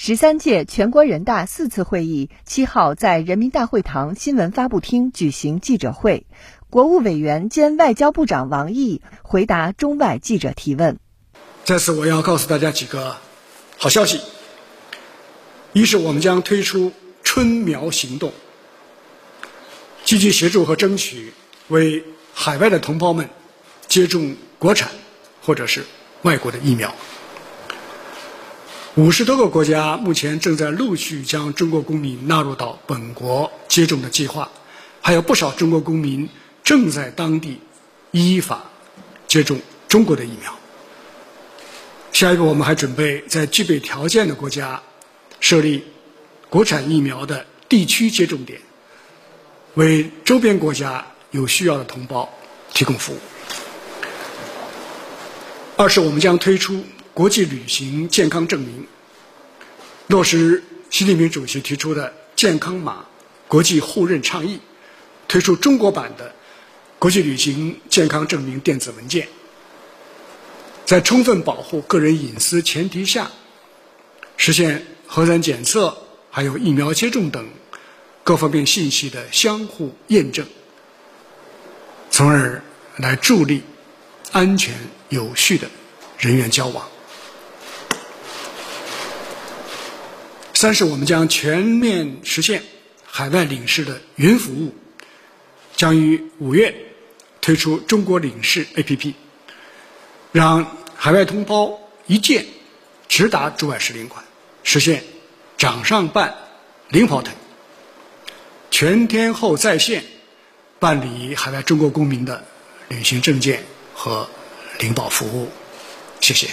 十三届全国人大四次会议七号在人民大会堂新闻发布厅举行记者会，国务委员兼外交部长王毅回答中外记者提问。在此，我要告诉大家几个好消息：一是我们将推出春苗行动，积极协助和争取为海外的同胞们接种国产或者是外国的疫苗。五十多个国家目前正在陆续将中国公民纳入到本国接种的计划，还有不少中国公民正在当地依法接种中国的疫苗。下一步，我们还准备在具备条件的国家设立国产疫苗的地区接种点，为周边国家有需要的同胞提供服务。二是，我们将推出。国际旅行健康证明，落实习近平主席提出的“健康码”国际互认倡议，推出中国版的国际旅行健康证明电子文件，在充分保护个人隐私前提下，实现核酸检测、还有疫苗接种等各方面信息的相互验证，从而来助力安全有序的人员交往。三是，我们将全面实现海外领事的云服务，将于五月推出中国领事 APP，让海外同胞一键直达驻外使领馆，实现掌上办、零跑腿，全天候在线办理海外中国公民的旅行证件和领保服务。谢谢。